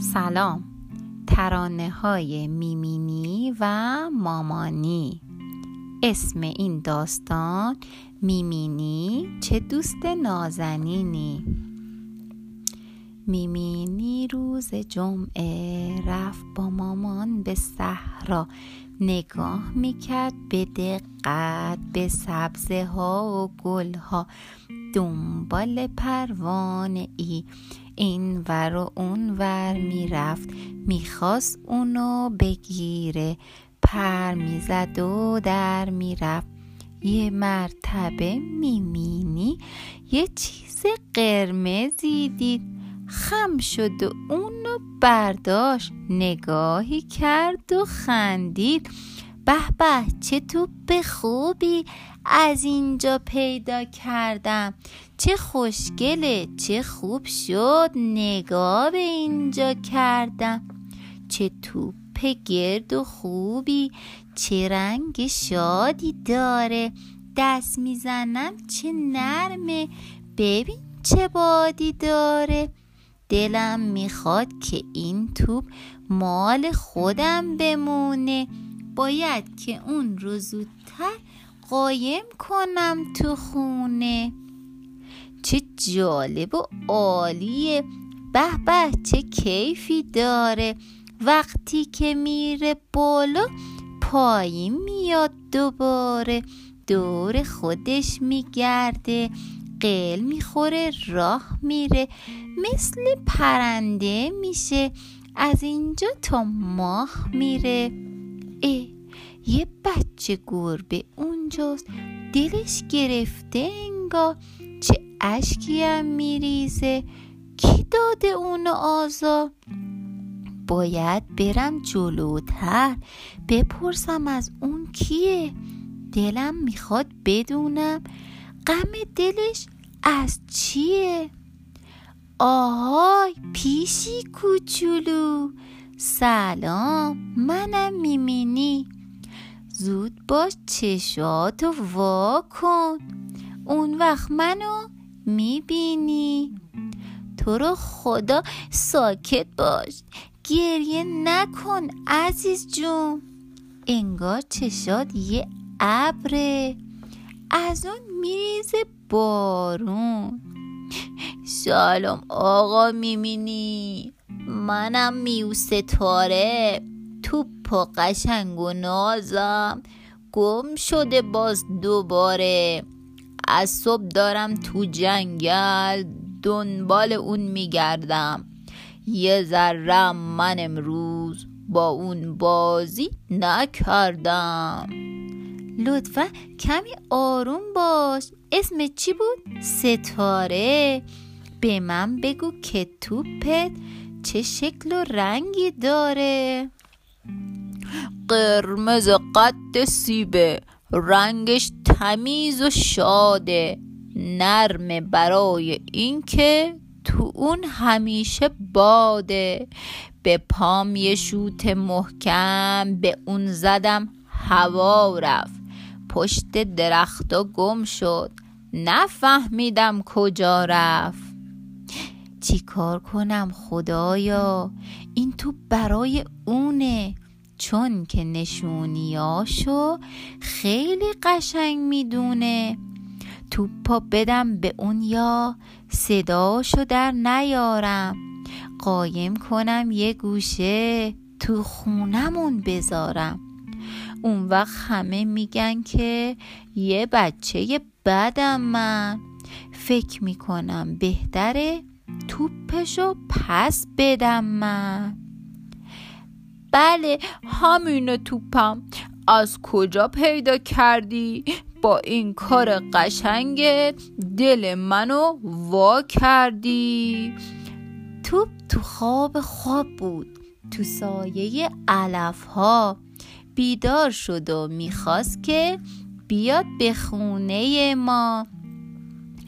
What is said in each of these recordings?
سلام. ترانه های میمینی و مامانی. اسم این داستان میمینی چه دوست نازنینی؟ میمینی روز جمعه رفت با مامان به صحرا. نگاه می‌کرد به دقت به سبزه ها و گل ها دنبال پروانه ای این ور و اون ور می‌رفت می‌خواست اونو بگیره. پر می‌زد و در می‌رفت. یه مرتبه میمینی یه چیز قرمزی دید. خم شد و اونو برداشت. نگاهی کرد و خندید. به به چه توپ خوبی از اینجا پیدا کردم. چه خوشگله چه خوب شد نگاه به اینجا کردم. چه توپ گرد و خوبی چه رنگ شادی داره. دست می‌زنم چه نرمه ببین چه بادی داره. دلم می‌خواد که این توپ مال خودم بمونه. باید که اون رو زودتر قایم کنم تو خونه. چه جالب و عالیه. به به چه کیفی داره. وقتی که میره بالا پایین میاد دوباره. دور خودش میگرده. قل می‌خوره راه میره. مثل پرنده میشه. از اینجا تا ماه میره. اه یه بچه گربه اونجاست دلش گرفته انگار. چه اشکی هم میریزه. کی داده اونو آزار؟ باید برم جلوتر بپرسم از اون کیه. دلم می‌خواد بدونم غم دلش از چیه. آهای پیشی کوچولو. سلام منم میمینی. زود باش چشاتو وا کن. اون وقت منو می‌بینی. تو رو خدا ساکت باش. گریه نکن عزیز جون. انگار چشات یه ابره. از اون میریزه بارون. سلام آقا میمینی. منم میو ستاره توپ و قشنگ و نازم گم شده باز دوباره. از صبح دارم تو جنگل دنبال اون میگردم. یه ذرم من امروز با اون بازی نکردم. لطفا کمی آروم باش. اسم چی بود؟ ستاره. به من بگو که توپت چه شکل و رنگی داره؟ قرمز قد سیبه رنگش تمیز و شاده. نرمه برای اینکه تو اون همیشه باده. به پام یه شوت محکم به اون زدم هوا رفت. پشت درختا گم شد. نفهمیدم کجا رفت. چی کار کنم خدایا؟ این تو برای اونه. چون که نشونیاشو خیلی قشنگ می‌دونه. توپا بدم به اون یا صداشو در نیارم. قایم کنم یه گوشه تو خونمون بذارم. اون وقت همه میگن که یه بچه بدم من. فکر می‌کنم بهتره توپشو پس بدم من. بله همینه توپم. از کجا پیدا کردی؟ با این کار قشنگت دل منو وا کردی. توپ تو خواب خواب بود تو سایه علف ها بیدار شد و می‌خواست که بیاد به خونه ما.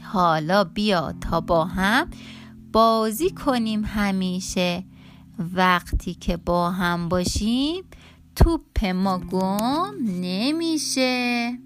حالا بیا تا با هم بازی کنیم همیشه. وقتی که با هم باشیم توپ ما گم نمیشه.